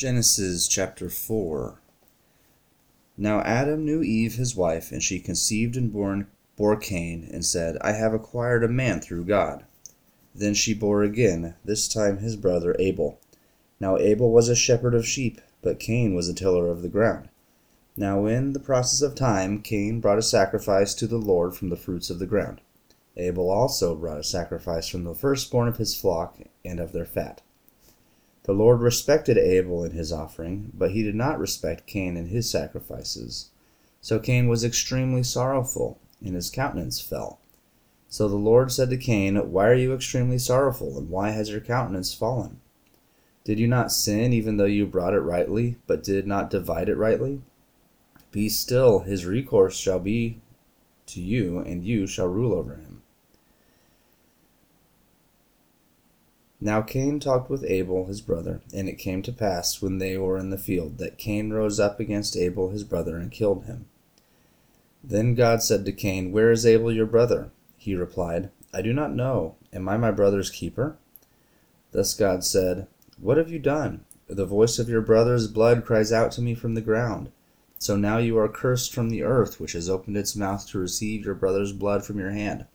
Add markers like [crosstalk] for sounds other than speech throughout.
Genesis chapter 4 Now Adam knew Eve his wife, and she conceived and bore, bore Cain, and said, I have acquired a man through God. Then she bore again, this time his brother Abel. Now Abel was a shepherd of sheep, but Cain was a tiller of the ground. Now in the process of time Cain brought a sacrifice to the Lord from the fruits of the ground. Abel also brought a sacrifice from the firstborn of his flock and of their fat. The Lord respected Abel and his offering, but he did not respect Cain and his sacrifices. So Cain was extremely sorrowful, and his countenance fell. So the Lord said to Cain, Why are you extremely sorrowful, and why has your countenance fallen? Did you not sin even though you brought it rightly, but did not divide it rightly? Be still, his recourse shall be to you, and you shall rule over him. Now Cain talked with Abel his brother, and it came to pass, when they were in the field, that Cain rose up against Abel his brother, and killed him. Then God said to Cain, Where is Abel your brother? He replied, I do not know. Am I my brother's keeper? Thus God said, What have you done? The voice of your brother's blood cries out to me from the ground. So now you are cursed from the earth, which has opened its mouth to receive your brother's blood from your hand.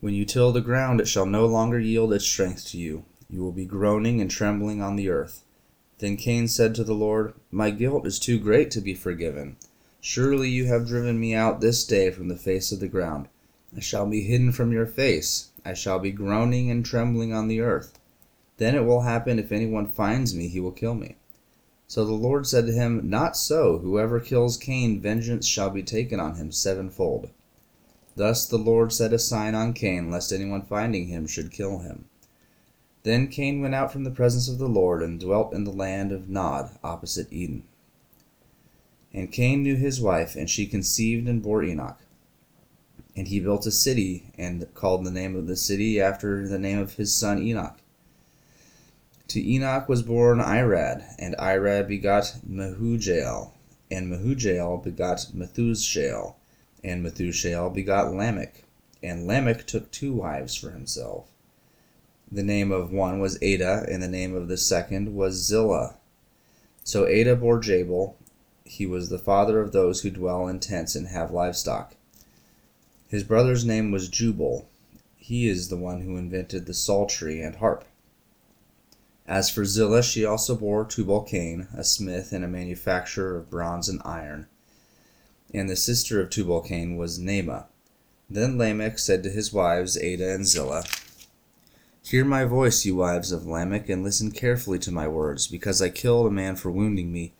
When you till the ground, it shall no longer yield its strength to you. You will be groaning and trembling on the earth. Then Cain said to the Lord, My guilt is too great to be forgiven. Surely you have driven me out this day from the face of the ground. I shall be hidden from your face. I shall be groaning and trembling on the earth. Then it will happen if anyone finds me, he will kill me. So the Lord said to him, Not so. Whoever kills Cain, vengeance shall be taken on him sevenfold. Thus the Lord set a sign on Cain, lest anyone finding him should kill him. Then Cain went out from the presence of the Lord and dwelt in the land of Nod, opposite Eden. And Cain knew his wife, and she conceived and bore Enoch. And he built a city, and called the name of the city after the name of his son Enoch. To Enoch was born Irad, and Irad begot Mehujael, and Mehujael begot Methushael, and Methushael begot Lamech, and Lamech took two wives for himself. The name of one was Ada, and the name of the second was Zillah. So Ada bore Jabal. He was the father of those who dwell in tents and have livestock. His brother's name was Jubal. He is the one who invented the psaltery and harp. As for Zillah, she also bore Tubal Cain, a smith and a manufacturer of bronze and iron and the sister of Tubal Cain was Naamah. Then Lamech said to his wives Ada and Zillah, Hear my voice, you wives of Lamech, and listen carefully to my words, because I killed a man for wounding me,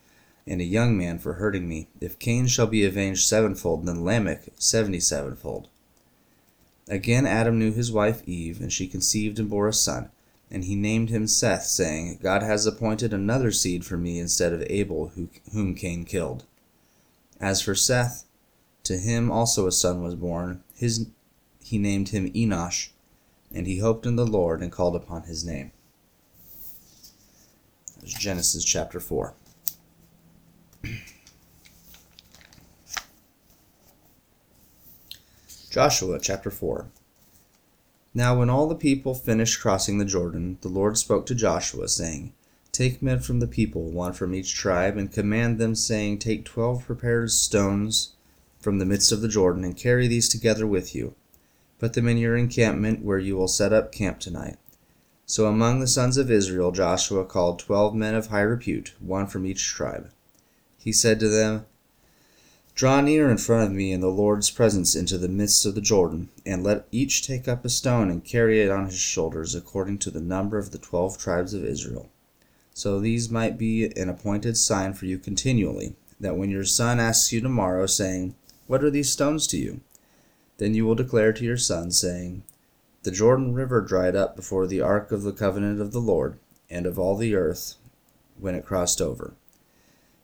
and a young man for hurting me. If Cain shall be avenged sevenfold, then Lamech seventy sevenfold. Again Adam knew his wife Eve, and she conceived and bore a son, and he named him Seth, saying, God has appointed another seed for me instead of Abel, whom Cain killed. As for Seth, to him also a son was born. His, he named him Enosh, and he hoped in the Lord and called upon his name. There's Genesis chapter 4. [clears throat] Joshua chapter 4. Now, when all the people finished crossing the Jordan, the Lord spoke to Joshua, saying, Take men from the people, one from each tribe, and command them, saying, Take twelve prepared stones from the midst of the Jordan, and carry these together with you. Put them in your encampment, where you will set up camp tonight. So among the sons of Israel Joshua called twelve men of high repute, one from each tribe. He said to them, Draw near in front of me in the Lord's presence into the midst of the Jordan, and let each take up a stone and carry it on his shoulders, according to the number of the twelve tribes of Israel so these might be an appointed sign for you continually, that when your son asks you tomorrow, saying, What are these stones to you? Then you will declare to your son, saying, The Jordan River dried up before the ark of the covenant of the Lord, and of all the earth, when it crossed over.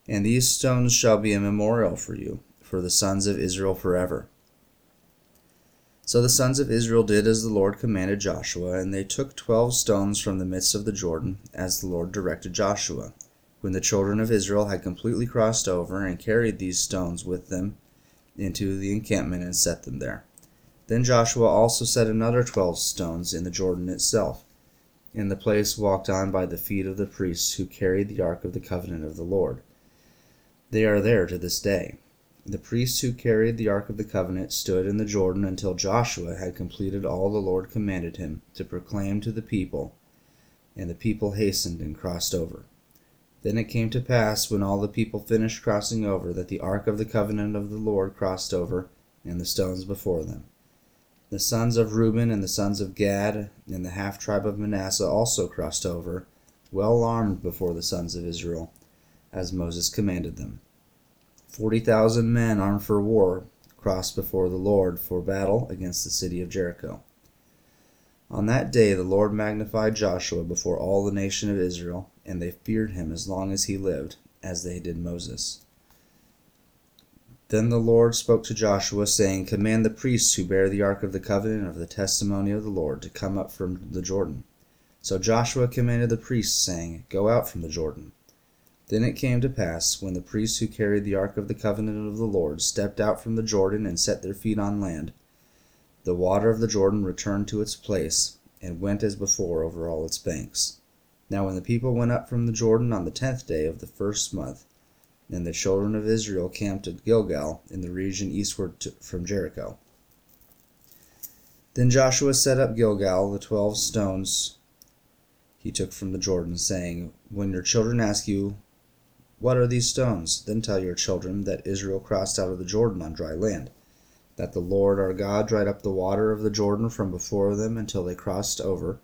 And these stones shall be a memorial for you, for the sons of Israel forever. So the sons of Israel did as the Lord commanded Joshua, and they took twelve stones from the midst of the Jordan, as the Lord directed Joshua. When the children of Israel had completely crossed over, and carried these stones with them into the encampment, and set them there. Then Joshua also set another twelve stones in the Jordan itself. in the place walked on by the feet of the priests who carried the ark of the covenant of the Lord. They are there to this day. The priests who carried the ark of the covenant stood in the Jordan until Joshua had completed all the Lord commanded him to proclaim to the people, and the people hastened and crossed over. Then it came to pass, when all the people finished crossing over, that the ark of the covenant of the Lord crossed over, and the stones before them. The sons of Reuben and the sons of Gad and the half tribe of Manasseh also crossed over, well armed before the sons of Israel, as Moses commanded them. Forty thousand men armed for war crossed before the Lord for battle against the city of Jericho. On that day the Lord magnified Joshua before all the nation of Israel, and they feared him as long as he lived, as they did Moses. Then the Lord spoke to Joshua, saying, Command the priests who bear the ark of the covenant of the testimony of the Lord to come up from the Jordan. So Joshua commanded the priests, saying, Go out from the Jordan. Then it came to pass, when the priests who carried the ark of the covenant of the Lord stepped out from the Jordan and set their feet on land, the water of the Jordan returned to its place, and went as before over all its banks. Now when the people went up from the Jordan on the tenth day of the first month, and the children of Israel camped at Gilgal in the region eastward to, from Jericho. Then Joshua set up Gilgal the twelve stones he took from the Jordan, saying, When your children ask you, what are these stones? Then tell your children that Israel crossed out of the Jordan on dry land, that the Lord our God dried up the water of the Jordan from before them until they crossed over,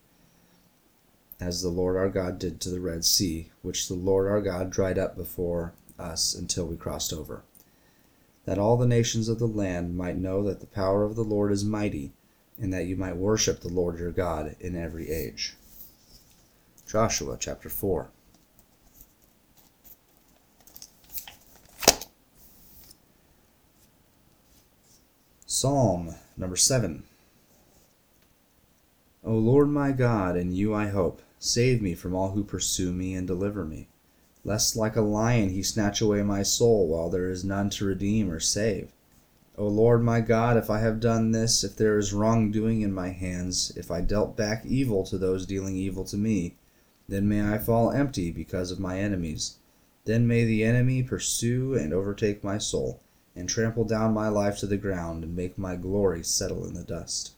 as the Lord our God did to the Red Sea, which the Lord our God dried up before us until we crossed over. That all the nations of the land might know that the power of the Lord is mighty, and that you might worship the Lord your God in every age. Joshua chapter 4. Psalm number 7. O Lord my God, in you I hope. Save me from all who pursue me and deliver me. Lest like a lion he snatch away my soul, while there is none to redeem or save. O Lord my God, if I have done this, if there is wrongdoing in my hands, if I dealt back evil to those dealing evil to me, then may I fall empty because of my enemies. Then may the enemy pursue and overtake my soul and trample down my life to the ground, and make my glory settle in the dust.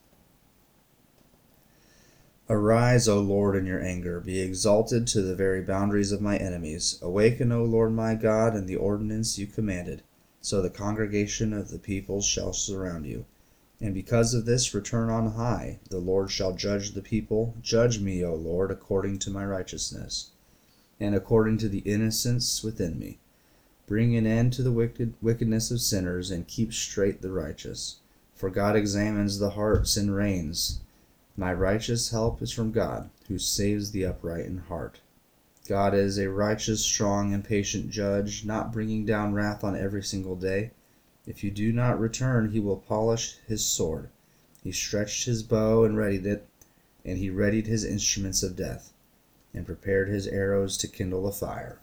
Arise, O Lord, in your anger, be exalted to the very boundaries of my enemies. Awaken, O Lord my God, in the ordinance you commanded, so the congregation of the peoples shall surround you. And because of this, return on high. The Lord shall judge the people. Judge me, O Lord, according to my righteousness, and according to the innocence within me. Bring an end to the wicked, wickedness of sinners, and keep straight the righteous. For God examines the hearts and reins. My righteous help is from God, who saves the upright in heart. God is a righteous, strong, and patient judge, not bringing down wrath on every single day. If you do not return, he will polish his sword. He stretched his bow and readied it, and he readied his instruments of death, and prepared his arrows to kindle a fire.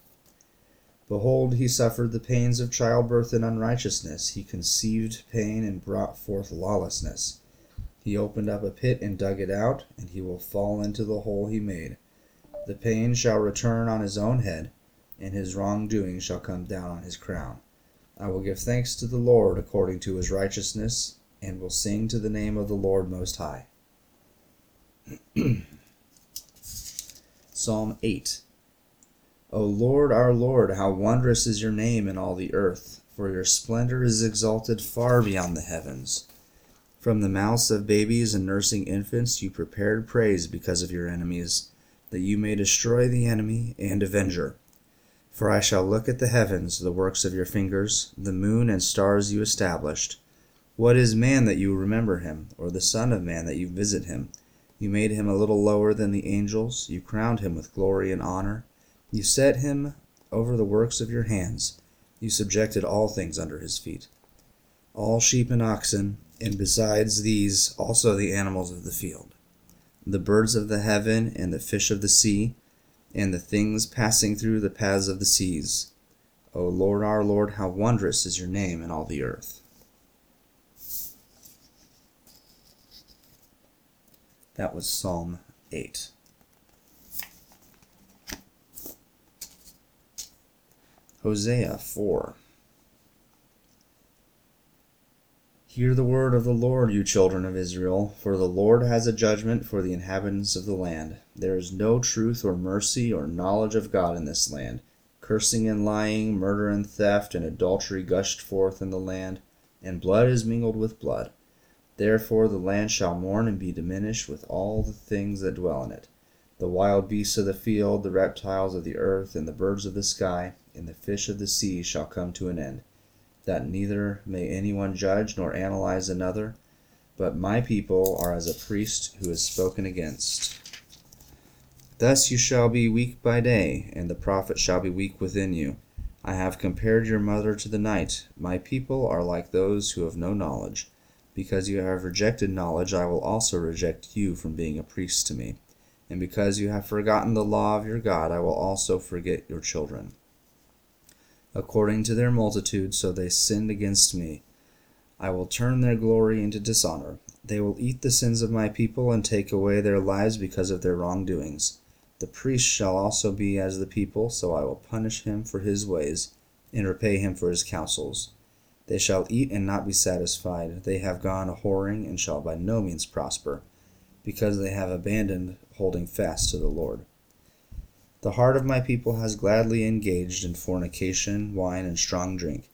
Behold, he suffered the pains of childbirth in unrighteousness. He conceived pain and brought forth lawlessness. He opened up a pit and dug it out, and he will fall into the hole he made. The pain shall return on his own head, and his wrongdoing shall come down on his crown. I will give thanks to the Lord according to his righteousness, and will sing to the name of the Lord Most High. [clears throat] Psalm 8 O Lord, our Lord, how wondrous is your name in all the earth, for your splendor is exalted far beyond the heavens. From the mouths of babies and nursing infants you prepared praise because of your enemies, that you may destroy the enemy and avenger. For I shall look at the heavens, the works of your fingers, the moon and stars you established. What is man that you remember him, or the Son of Man that you visit him? You made him a little lower than the angels, you crowned him with glory and honor. You set him over the works of your hands. You subjected all things under his feet. All sheep and oxen, and besides these also the animals of the field, the birds of the heaven, and the fish of the sea, and the things passing through the paths of the seas. O Lord our Lord, how wondrous is your name in all the earth. That was Psalm 8. Hosea 4. Hear the word of the Lord, you children of Israel, for the Lord has a judgment for the inhabitants of the land. There is no truth or mercy or knowledge of God in this land. Cursing and lying, murder and theft, and adultery gushed forth in the land, and blood is mingled with blood. Therefore the land shall mourn and be diminished with all the things that dwell in it. The wild beasts of the field, the reptiles of the earth, and the birds of the sky, and the fish of the sea shall come to an end that neither may anyone judge nor analyze another, but my people are as a priest who is spoken against. Thus you shall be weak by day, and the prophet shall be weak within you. I have compared your mother to the night. My people are like those who have no knowledge. Because you have rejected knowledge, I will also reject you from being a priest to me. And because you have forgotten the law of your God, I will also forget your children according to their multitude, so they sinned against me. I will turn their glory into dishonor. They will eat the sins of my people and take away their lives because of their wrongdoings. The priest shall also be as the people, so I will punish him for his ways and repay him for his counsels. They shall eat and not be satisfied. They have gone a whoring and shall by no means prosper, because they have abandoned holding fast to the Lord. The heart of my people has gladly engaged in fornication, wine, and strong drink.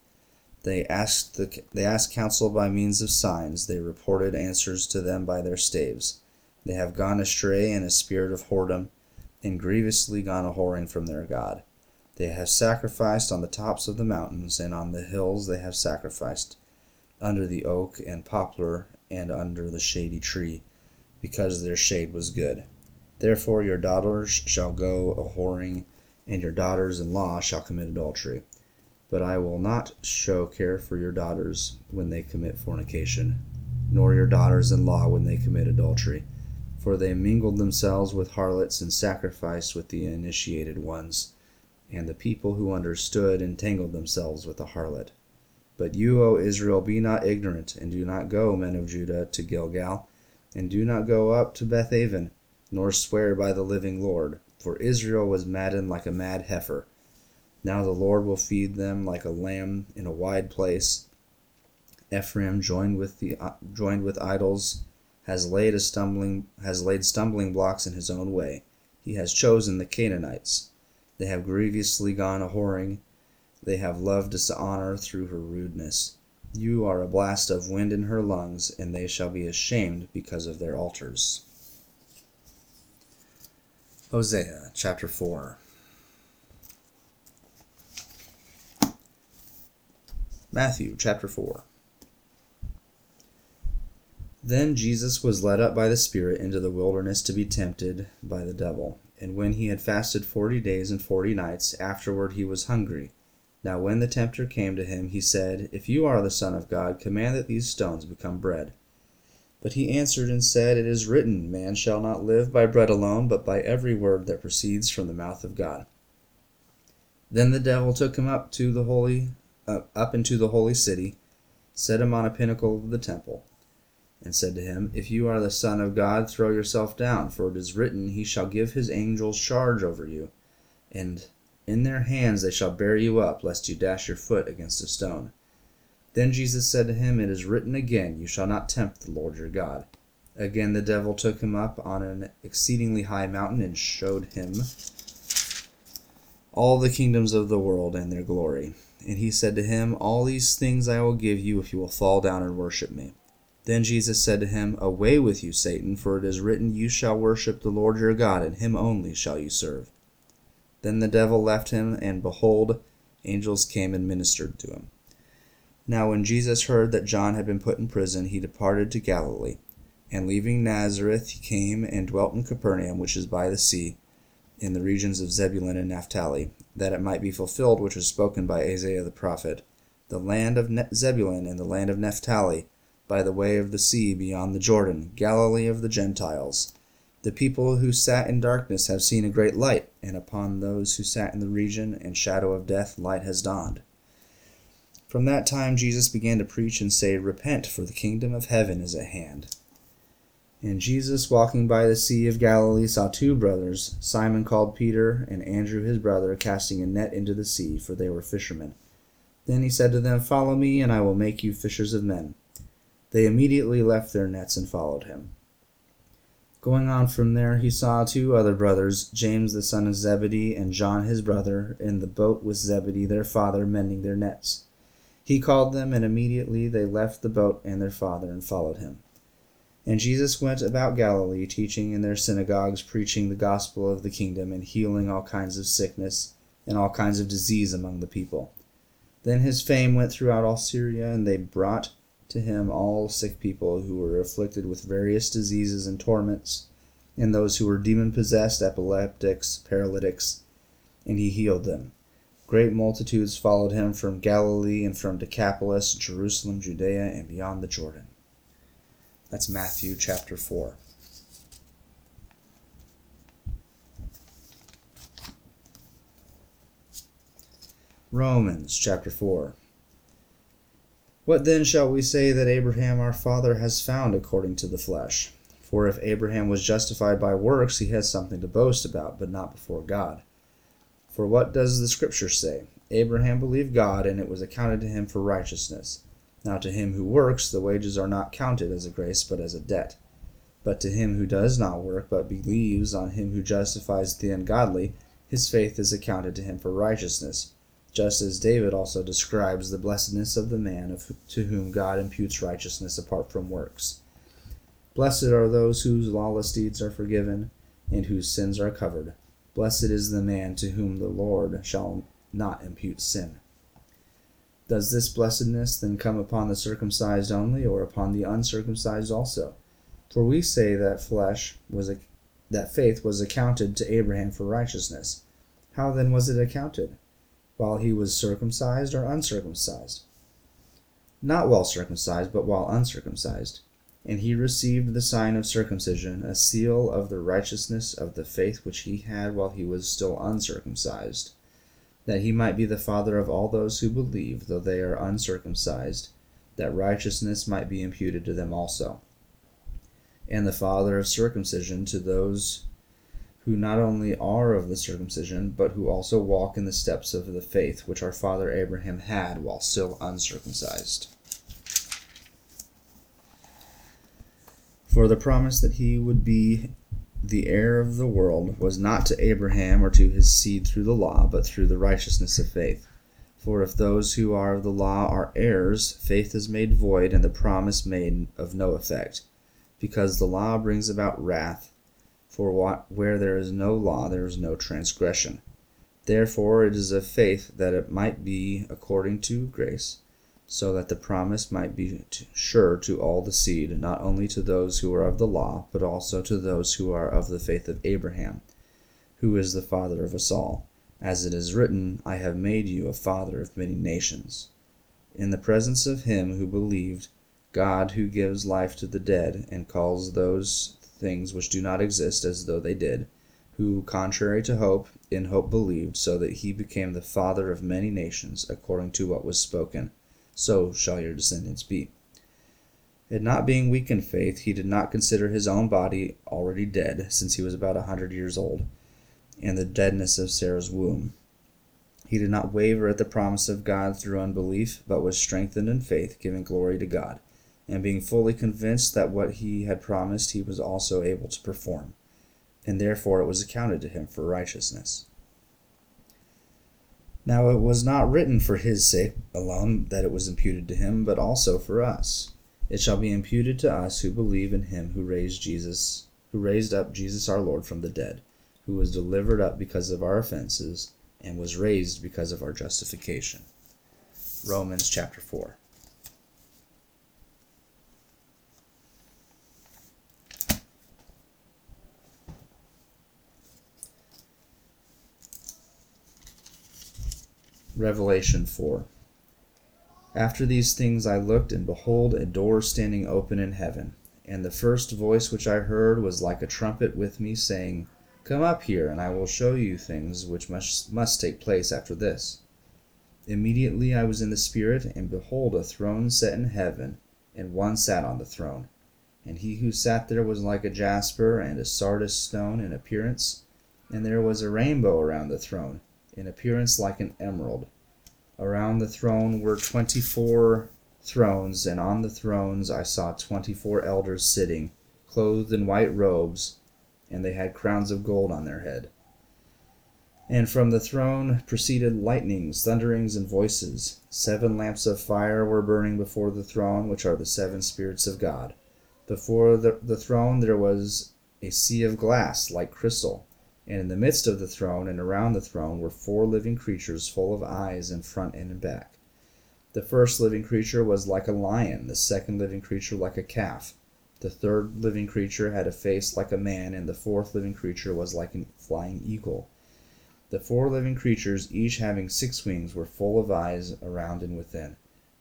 They asked, the, they asked counsel by means of signs, they reported answers to them by their staves. They have gone astray in a spirit of whoredom, and grievously gone a whoring from their God. They have sacrificed on the tops of the mountains, and on the hills they have sacrificed, under the oak and poplar, and under the shady tree, because their shade was good. Therefore your daughters shall go a whoring, and your daughters in law shall commit adultery. But I will not show care for your daughters when they commit fornication, nor your daughters in law when they commit adultery. For they mingled themselves with harlots and sacrificed with the initiated ones, and the people who understood entangled themselves with the harlot. But you, O Israel, be not ignorant, and do not go, men of Judah, to Gilgal, and do not go up to Bethaven nor swear by the living Lord. For Israel was maddened like a mad heifer. Now the Lord will feed them like a lamb in a wide place. Ephraim joined with the uh, joined with idols has laid a stumbling has laid stumbling blocks in his own way. He has chosen the Canaanites. They have grievously gone a whoring. They have loved dishonor through her rudeness. You are a blast of wind in her lungs, and they shall be ashamed because of their altars. Hosea chapter 4. Matthew chapter 4. Then Jesus was led up by the Spirit into the wilderness to be tempted by the devil. And when he had fasted forty days and forty nights, afterward he was hungry. Now when the tempter came to him, he said, If you are the Son of God, command that these stones become bread. But he answered and said, It is written, Man shall not live by bread alone, but by every word that proceeds from the mouth of God. Then the devil took him up to the holy, uh, up into the holy city, set him on a pinnacle of the temple, and said to him, If you are the Son of God, throw yourself down, for it is written, He shall give His angels charge over you, and in their hands they shall bear you up, lest you dash your foot against a stone. Then Jesus said to him, It is written again, You shall not tempt the Lord your God. Again the devil took him up on an exceedingly high mountain and showed him all the kingdoms of the world and their glory. And he said to him, All these things I will give you if you will fall down and worship me. Then Jesus said to him, Away with you, Satan, for it is written, You shall worship the Lord your God, and him only shall you serve. Then the devil left him, and behold, angels came and ministered to him. Now when Jesus heard that John had been put in prison, he departed to Galilee. And leaving Nazareth, he came and dwelt in Capernaum, which is by the sea, in the regions of Zebulun and Naphtali, that it might be fulfilled which was spoken by Isaiah the prophet, the land of Zebulun and the land of Naphtali, by the way of the sea beyond the Jordan, Galilee of the Gentiles. The people who sat in darkness have seen a great light, and upon those who sat in the region and shadow of death light has dawned. From that time Jesus began to preach and say, Repent, for the kingdom of heaven is at hand. And Jesus, walking by the Sea of Galilee, saw two brothers, Simon called Peter, and Andrew his brother, casting a net into the sea, for they were fishermen. Then he said to them, Follow me, and I will make you fishers of men. They immediately left their nets and followed him. Going on from there, he saw two other brothers, James the son of Zebedee, and John his brother, in the boat with Zebedee their father, mending their nets. He called them, and immediately they left the boat and their father, and followed him. And Jesus went about Galilee, teaching in their synagogues, preaching the gospel of the kingdom, and healing all kinds of sickness and all kinds of disease among the people. Then his fame went throughout all Syria, and they brought to him all sick people who were afflicted with various diseases and torments, and those who were demon possessed, epileptics, paralytics, and he healed them. Great multitudes followed him from Galilee and from Decapolis, Jerusalem, Judea, and beyond the Jordan. That's Matthew chapter 4. Romans chapter 4. What then shall we say that Abraham our father has found according to the flesh? For if Abraham was justified by works, he has something to boast about, but not before God. For what does the Scripture say? Abraham believed God, and it was accounted to him for righteousness. Now to him who works, the wages are not counted as a grace, but as a debt. But to him who does not work, but believes on him who justifies the ungodly, his faith is accounted to him for righteousness. Just as David also describes the blessedness of the man of, to whom God imputes righteousness apart from works. Blessed are those whose lawless deeds are forgiven, and whose sins are covered. Blessed is the man to whom the Lord shall not impute sin. Does this blessedness then come upon the circumcised only, or upon the uncircumcised also? For we say that flesh was a, that faith was accounted to Abraham for righteousness. How then was it accounted? While he was circumcised or uncircumcised? Not while circumcised, but while uncircumcised. And he received the sign of circumcision, a seal of the righteousness of the faith which he had while he was still uncircumcised that he might be the father of all those who believe, though they are uncircumcised, that righteousness might be imputed to them also. And the father of circumcision to those who not only are of the circumcision, but who also walk in the steps of the faith which our father Abraham had while still uncircumcised. For the promise that he would be the heir of the world was not to Abraham or to his seed through the law, but through the righteousness of faith. For if those who are of the law are heirs, faith is made void and the promise made of no effect, because the law brings about wrath. For where there is no law, there is no transgression. Therefore it is of faith that it might be according to grace so that the promise might be sure to all the seed, not only to those who are of the law, but also to those who are of the faith of Abraham, who is the father of us all. As it is written, I have made you a father of many nations. In the presence of him who believed, God who gives life to the dead, and calls those things which do not exist as though they did, who, contrary to hope, in hope believed, so that he became the father of many nations, according to what was spoken so shall your descendants be. And not being weak in faith, he did not consider his own body already dead, since he was about a hundred years old, and the deadness of Sarah's womb. He did not waver at the promise of God through unbelief, but was strengthened in faith, giving glory to God, and being fully convinced that what he had promised he was also able to perform, and therefore it was accounted to him for righteousness. Now it was not written for his sake alone that it was imputed to him, but also for us. It shall be imputed to us who believe in him who raised Jesus, who raised up Jesus our Lord from the dead, who was delivered up because of our offenses and was raised because of our justification. Romans chapter 4. Revelation 4 After these things I looked, and behold, a door standing open in heaven. And the first voice which I heard was like a trumpet with me, saying, Come up here, and I will show you things which must, must take place after this. Immediately I was in the Spirit, and behold, a throne set in heaven, and one sat on the throne. And he who sat there was like a jasper and a sardius stone in appearance, and there was a rainbow around the throne, in appearance like an emerald. Around the throne were twenty four thrones, and on the thrones I saw twenty four elders sitting, clothed in white robes, and they had crowns of gold on their head. And from the throne proceeded lightnings, thunderings, and voices. Seven lamps of fire were burning before the throne, which are the seven spirits of God. Before the, the throne there was a sea of glass, like crystal, and in the midst of the throne and around the throne were four living creatures full of eyes in front and in back. The first living creature was like a lion, the second living creature like a calf. The third living creature had a face like a man, and the fourth living creature was like a flying eagle. The four living creatures, each having six wings, were full of eyes around and within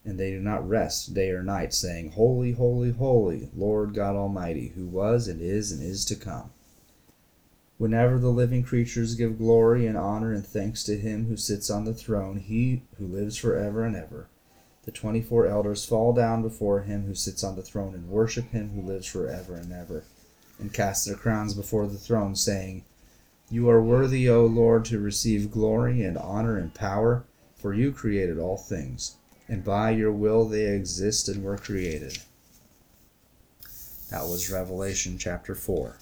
and they do not rest day or night, saying, Holy, holy, holy, Lord God Almighty, who was and is and is to come. Whenever the living creatures give glory and honor and thanks to him who sits on the throne, he who lives forever and ever, the twenty four elders fall down before him who sits on the throne and worship him who lives forever and ever, and cast their crowns before the throne, saying, You are worthy, O Lord, to receive glory and honor and power, for you created all things and by your will they exist and were created. That was Revelation chapter 4.